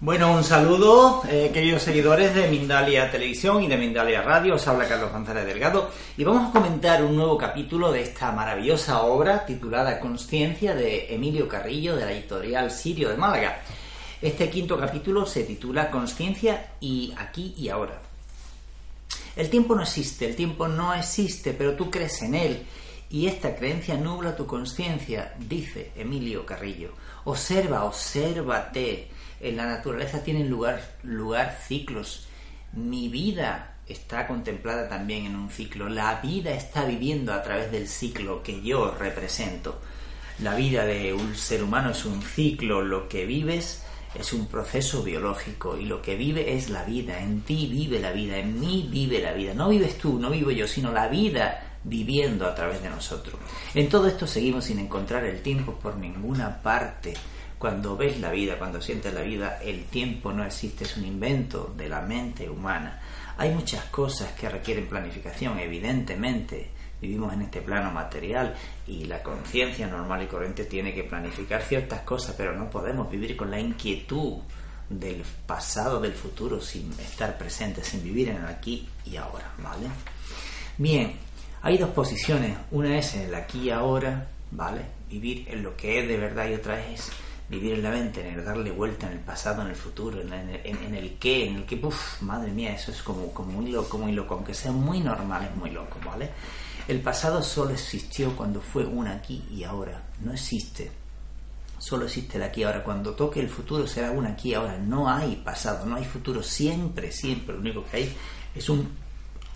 Bueno, un saludo, eh, queridos seguidores de Mindalia Televisión y de Mindalia Radio. Os habla Carlos González Delgado y vamos a comentar un nuevo capítulo de esta maravillosa obra titulada Consciencia de Emilio Carrillo de la editorial Sirio de Málaga. Este quinto capítulo se titula Consciencia y aquí y ahora. El tiempo no existe, el tiempo no existe, pero tú crees en él y esta creencia nubla tu conciencia, dice Emilio Carrillo. Observa, obsérvate en la naturaleza tienen lugar, lugar ciclos. Mi vida está contemplada también en un ciclo. La vida está viviendo a través del ciclo que yo represento. La vida de un ser humano es un ciclo, lo que vives es un proceso biológico y lo que vive es la vida. En ti vive la vida, en mí vive la vida. No vives tú, no vivo yo, sino la vida viviendo a través de nosotros. En todo esto seguimos sin encontrar el tiempo por ninguna parte. Cuando ves la vida, cuando sientes la vida, el tiempo no existe, es un invento de la mente humana. Hay muchas cosas que requieren planificación, evidentemente. Vivimos en este plano material y la conciencia normal y corriente tiene que planificar ciertas cosas, pero no podemos vivir con la inquietud del pasado, del futuro, sin estar presente, sin vivir en el aquí y ahora, ¿vale? Bien, hay dos posiciones, una es en el aquí y ahora, ¿vale? Vivir en lo que es de verdad y otra es vivir en la mente, en el darle vuelta en el pasado, en el futuro, en, el, en, el qué, en el que, uff, madre mía, eso es como, como muy loco, muy loco, aunque sea muy normal, es muy loco, ¿vale? El pasado solo existió cuando fue un aquí y ahora, no existe. Solo existe el aquí y ahora. Cuando toque el futuro será un aquí y ahora. No hay pasado, no hay futuro. Siempre, siempre. Lo único que hay es un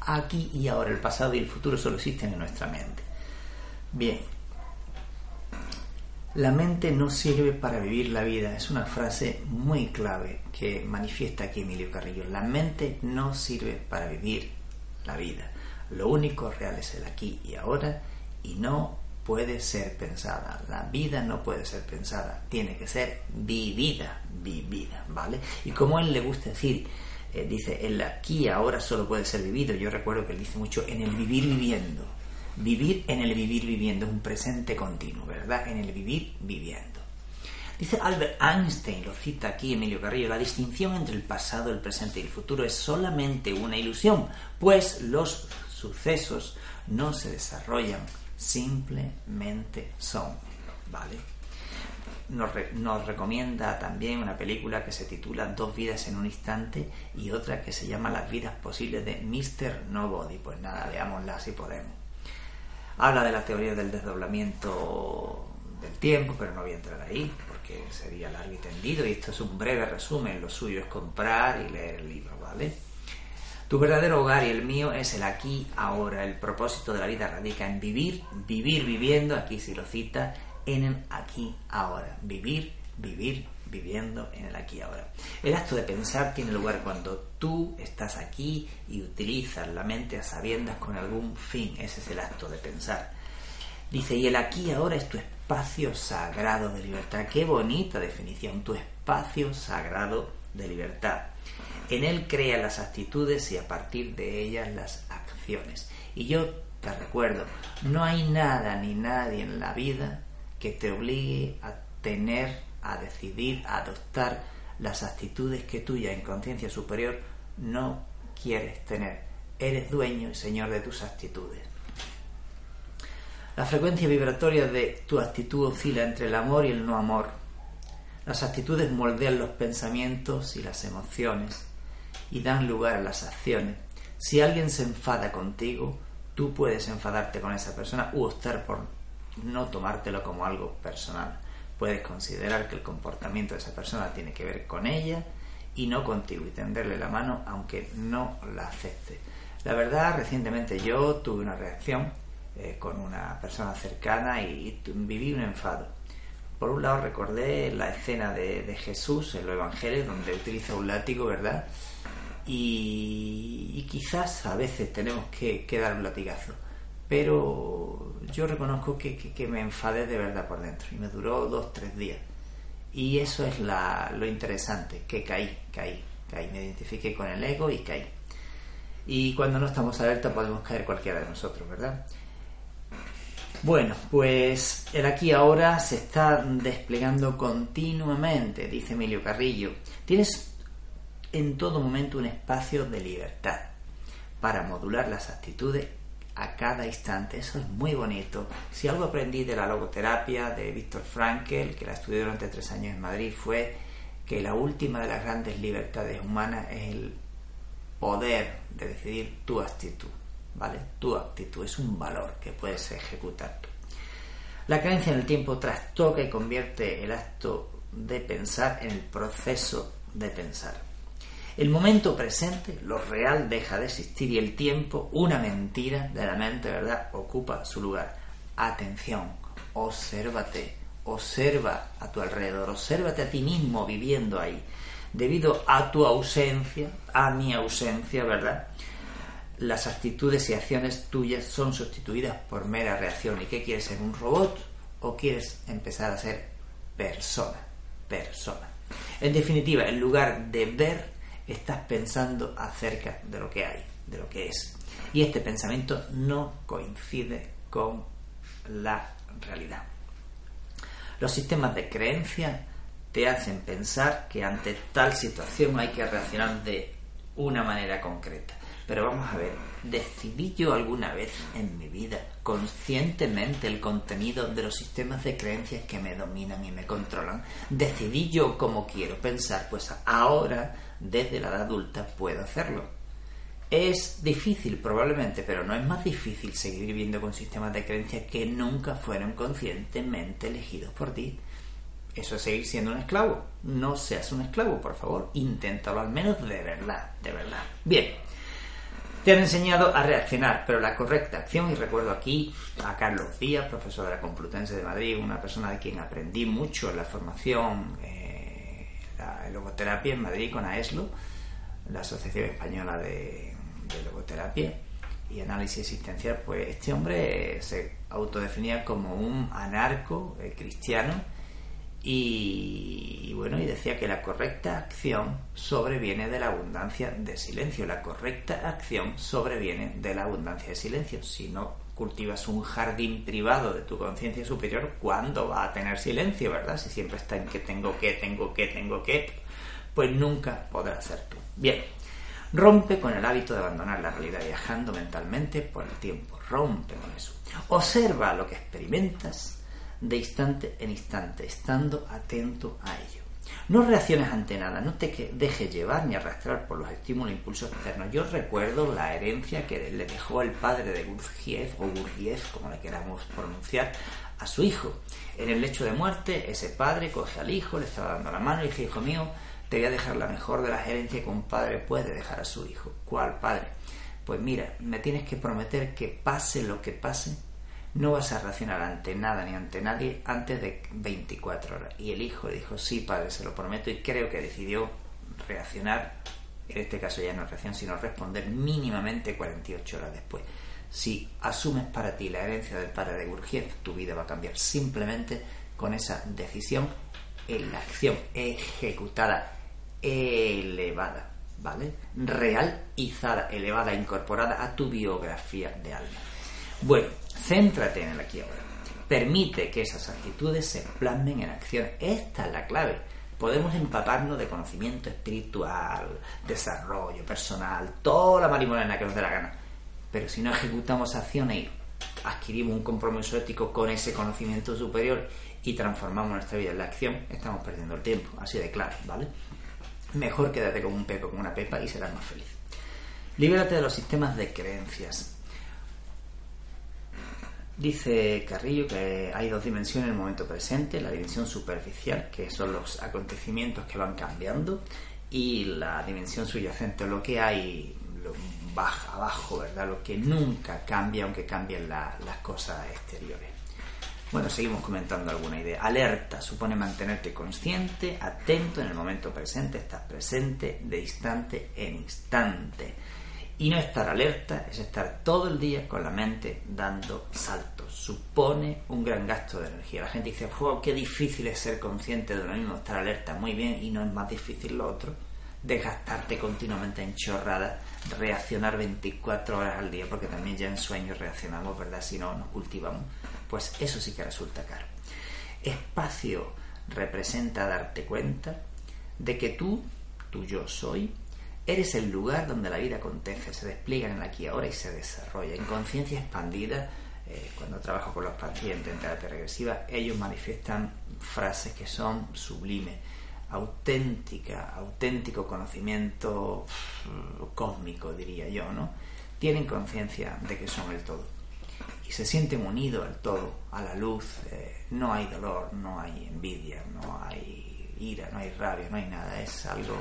aquí y ahora. El pasado y el futuro solo existen en nuestra mente. Bien, la mente no sirve para vivir la vida. Es una frase muy clave que manifiesta aquí Emilio Carrillo. La mente no sirve para vivir la vida. Lo único real es el aquí y ahora y no puede ser pensada. La vida no puede ser pensada. Tiene que ser vivida, vivida, ¿vale? Y como él le gusta decir, eh, dice, el aquí y ahora solo puede ser vivido. Yo recuerdo que él dice mucho en el vivir viviendo. Vivir en el vivir viviendo, es un presente continuo, ¿verdad? En el vivir viviendo. Dice Albert Einstein, lo cita aquí Emilio Carrillo, la distinción entre el pasado, el presente y el futuro es solamente una ilusión, pues los sucesos no se desarrollan, simplemente son. ¿Vale? Nos, recomienda también una película que se titula Dos vidas en un instante y otra que se llama Las vidas posibles de Mr. Nobody. Pues nada, veámosla si podemos. Habla de la teoría del desdoblamiento del tiempo, pero no voy a entrar ahí porque sería largo y tendido y esto es un breve resumen. Lo suyo es comprar y leer el libro, ¿vale? Tu verdadero hogar y el mío es el aquí, ahora. El propósito de la vida radica en vivir, vivir viviendo, aquí si lo cita, en el aquí, ahora. Vivir, vivir, viviendo en el aquí ahora. El acto de pensar tiene lugar cuando tú estás aquí y utilizas la mente a sabiendas con algún fin. Ese es el acto de pensar. Dice, y el aquí ahora es tu espacio sagrado de libertad. Qué bonita definición, tu espacio sagrado de libertad. En él crea las actitudes y a partir de ellas las acciones. Y yo te recuerdo, no hay nada ni nadie en la vida que te obligue a tener a decidir, a adoptar las actitudes que tú ya en conciencia superior no quieres tener. Eres dueño y señor de tus actitudes. La frecuencia vibratoria de tu actitud oscila entre el amor y el no amor. Las actitudes moldean los pensamientos y las emociones y dan lugar a las acciones. Si alguien se enfada contigo, tú puedes enfadarte con esa persona u optar por no tomártelo como algo personal puedes considerar que el comportamiento de esa persona tiene que ver con ella y no contigo y tenderle la mano aunque no la acepte. La verdad, recientemente yo tuve una reacción eh, con una persona cercana y, viví un enfado. Por un lado recordé la escena de, Jesús en los Evangelios donde utiliza un látigo, ¿verdad? Y, quizás a veces tenemos que, dar un latigazo. Pero yo reconozco que, que, me enfadé de verdad por dentro y me duró dos, tres días. Y eso es lo interesante, que caí, caí, caí, me identifiqué con el ego y caí. Y cuando no estamos alerta podemos caer cualquiera de nosotros, ¿verdad? Bueno, pues el aquí ahora se está desplegando continuamente, dice Emilio Carrillo. Tienes en todo momento un espacio de libertad para modular las actitudes a cada instante. Eso es muy bonito. Si algo aprendí de la logoterapia de Víctor Frankel, que la estudié durante tres años en Madrid, fue que la última de las grandes libertades humanas es el poder de decidir tu actitud. ¿Vale? Tu actitud es un valor que puedes ejecutar. La creencia en el tiempo trastoca y convierte el acto de pensar en el proceso de pensar. El momento presente, lo real, deja de existir y el tiempo, una mentira de la mente, ¿verdad?, ocupa su lugar. Atención, obsérvate, observa a tu alrededor, obsérvate a ti mismo viviendo ahí. Debido a tu ausencia, a mi ausencia, ¿verdad? Las actitudes y acciones tuyas son sustituidas por mera reacción. ¿Y qué quieres ser? ¿Un robot? ¿O quieres empezar a ser persona? Persona. En definitiva, en lugar de ver, estás pensando acerca de lo que hay, de lo que es. Y este pensamiento no coincide con la realidad. Los sistemas de creencia te hacen pensar que ante tal situación hay que reaccionar de una manera concreta. Pero vamos a ver, ¿decidí yo alguna vez en mi vida conscientemente el contenido de los sistemas de creencias que me dominan y me controlan? ¿Decidí yo cómo quiero pensar? Pues ahora, desde la edad adulta, puedo hacerlo. Es difícil probablemente, pero no es más difícil seguir viviendo con sistemas de creencias que nunca fueron conscientemente elegidos por ti. Eso es seguir siendo un esclavo. No seas un esclavo, por favor. Inténtalo al menos de verdad, de verdad. Bien, te han enseñado a reaccionar, pero la correcta acción, y recuerdo aquí a Carlos Díaz, profesor de la Complutense de Madrid, una persona de quien aprendí mucho en la formación eh, logoterapia en Madrid con AESLO, la Asociación Española de, Logoterapia y Análisis Existencial, pues este hombre se autodefinía como un anarco eh, cristiano y, bueno, y decía que la correcta acción sobreviene de la abundancia de silencio. La correcta acción sobreviene de la abundancia de silencio. Si no cultivas un jardín privado de tu conciencia superior, ¿cuándo va a tener silencio, verdad? Si siempre está en que tengo que, tengo que, tengo que, pues nunca podrás ser tú. Bien, rompe con el hábito de abandonar la realidad viajando mentalmente por el tiempo. Rompe con eso. Observa lo que experimentas de instante en instante, estando atento a ello. No reacciones ante nada, no te dejes llevar ni arrastrar por los estímulos e impulsos externos. Yo recuerdo la herencia que le dejó el padre de Gurdjieff, o Gurdjieff, como le queramos pronunciar, a su hijo. En el lecho de muerte, ese padre coge al hijo, le estaba dando la mano y dice, hijo mío, te voy a dejar la mejor de las herencias que un padre puede dejar a su hijo. ¿Cuál padre? Pues mira, me tienes que prometer que pase lo que pase, no vas a reaccionar ante nada ni ante nadie antes de 24 horas. Y el hijo dijo, sí, padre, se lo prometo, y creo que decidió reaccionar, en este caso ya no reacción, sino responder mínimamente 48 horas después. Si asumes para ti la herencia del padre de Gurgiev, tu vida va a cambiar simplemente con esa decisión en la acción ejecutada, elevada, ¿vale? Realizada, elevada, incorporada a tu biografía de alma. Bueno, céntrate en el aquí ahora. Permite que esas actitudes se plasmen en acción. Esta es la clave. Podemos empaparnos de conocimiento espiritual, desarrollo personal, toda la marimorena que nos dé la gana. Pero si no ejecutamos acciones y adquirimos un compromiso ético con ese conocimiento superior y transformamos nuestra vida en la acción, estamos perdiendo el tiempo. Así de claro, ¿vale? Mejor quédate con un pepe, con una pepa y serás más feliz. Libérate de los sistemas de creencias. Dice Carrillo que hay dos dimensiones en el momento presente, la dimensión superficial, que son los acontecimientos que van cambiando, y la dimensión subyacente, lo que hay baja, abajo, ¿verdad? Lo que nunca cambia, aunque cambien las cosas exteriores. Bueno, seguimos comentando alguna idea. Alerta supone mantenerte consciente, atento en el momento presente, estás presente de instante en instante. Y no estar alerta es estar todo el día con la mente dando saltos. Supone un gran gasto de energía. La gente dice, wow, qué difícil es ser consciente de lo mismo, estar alerta. Muy bien, y no es más difícil lo otro. Desgastarte continuamente en chorradas, reaccionar 24 horas al día, porque también ya en sueños reaccionamos, ¿verdad? Si no nos cultivamos, pues eso sí que resulta caro. Espacio representa darte cuenta de que tú, tu yo soy, Eres el lugar donde la vida acontece, se despliega en el aquí y ahora y se desarrolla. En conciencia expandida, eh, cuando trabajo con los pacientes en terapia regresiva, ellos manifiestan frases que son sublimes, auténtica, auténtico conocimiento cósmico, diría yo, ¿no? Tienen conciencia de que son el todo y se sienten unidos al todo, a la luz. Eh, no hay dolor, no hay envidia, no hay ira, no hay rabia, no hay nada. Es algo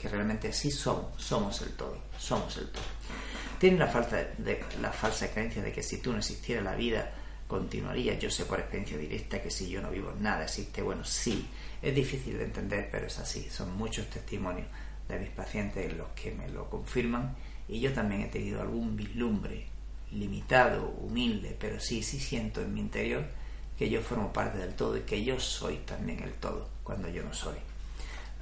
que realmente sí somos, somos el todo, somos el todo. Tienen la, falta de, la falsa creencia de que si tú no existiera la vida, continuaría. Yo sé por experiencia directa que si yo no vivo, nada existe. Bueno, sí, es difícil de entender, pero es así. Son muchos testimonios de mis pacientes los que me lo confirman y yo también he tenido algún vislumbre limitado, humilde, pero sí, sí siento en mi interior que yo formo parte del todo y que yo soy también el todo cuando yo no soy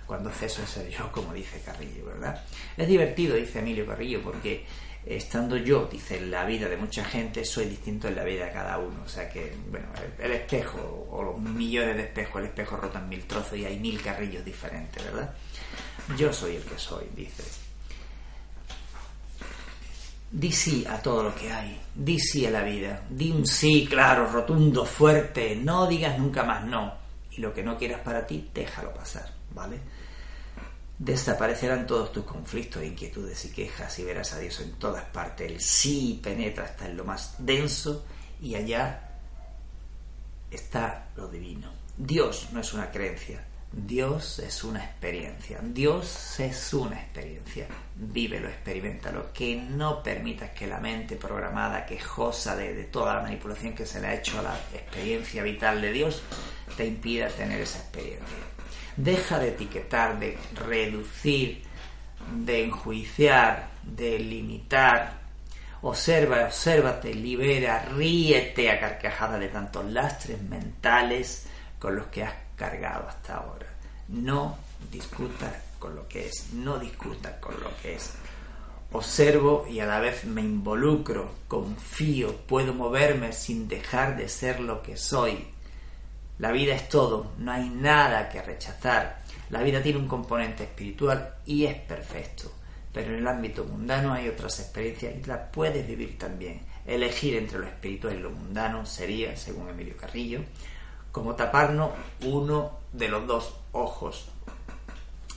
cuando ceso en ser yo, como dice Carrillo, ¿verdad? Es divertido, dice Emilio Carrillo, porque estando yo, dice, en la vida de mucha gente, soy distinto en la vida de cada uno. O sea que, bueno, el, espejo, o los millones de espejos, el espejo rotan mil trozos y hay mil carrillos diferentes, ¿verdad? Yo soy el que soy, dice. Di sí a todo lo que hay, di sí a la vida, di un sí claro, rotundo, fuerte, no digas nunca más no. Y lo que no quieras para ti, déjalo pasar, ¿vale? desaparecerán todos tus conflictos, inquietudes y quejas y verás a Dios en todas partes. El sí penetra hasta en lo más denso y allá está lo divino. Dios no es una creencia, Dios es una experiencia. Dios es una experiencia. Vívelo, experimentalo. Que no permitas que la mente programada, quejosa de, de toda la manipulación que se le ha hecho a la experiencia vital de Dios, te impida tener esa experiencia. Deja de etiquetar, de reducir, de enjuiciar, de limitar. Observa, obsérvate, libera, ríete a carcajada de tantos lastres mentales con los que has cargado hasta ahora. No discutas con lo que es, no discutas con lo que es. Observo y a la vez me involucro, confío, puedo moverme sin dejar de ser lo que soy. La vida es todo, no hay nada que rechazar. La vida tiene un componente espiritual y es perfecto. Pero en el ámbito mundano hay otras experiencias y las puedes vivir también. Elegir entre lo espiritual y lo mundano sería, según Emilio Carrillo, como taparnos uno de los dos ojos.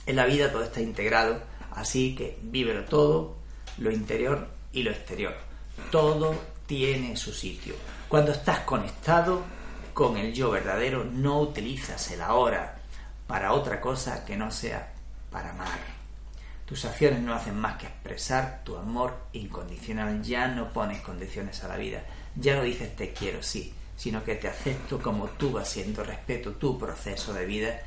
En la vida todo está integrado, así que vívelo todo, lo interior y lo exterior. Todo tiene su sitio. Cuando estás conectado, con el yo verdadero no utilizas el ahora para otra cosa que no sea para amar. Tus acciones no hacen más que expresar tu amor incondicional. Ya no pones condiciones a la vida. Ya no dices te quiero, sí, sino que te acepto como tú vas siendo, respeto tu proceso de vida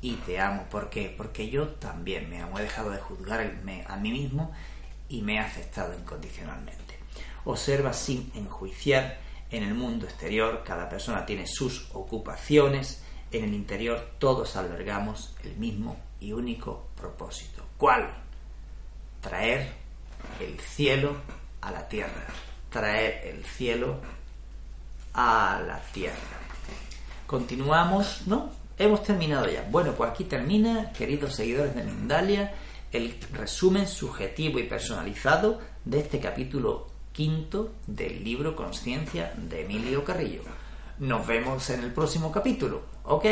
y te amo. ¿Por qué? Porque yo también me amo. He dejado de juzgarme a mí mismo y me he aceptado incondicionalmente. Observa sin enjuiciar en el mundo exterior cada persona tiene sus ocupaciones, en el interior todos albergamos el mismo y único propósito. ¿Cuál? Traer el cielo a la tierra. Traer el cielo a la tierra. Continuamos, ¿no? Hemos terminado ya. Bueno, pues aquí termina, queridos seguidores de Mindalia, el resumen subjetivo y personalizado de este capítulo quinto del libro Conciencia de Emilio Carrillo. Nos vemos en el próximo capítulo, ¿ok?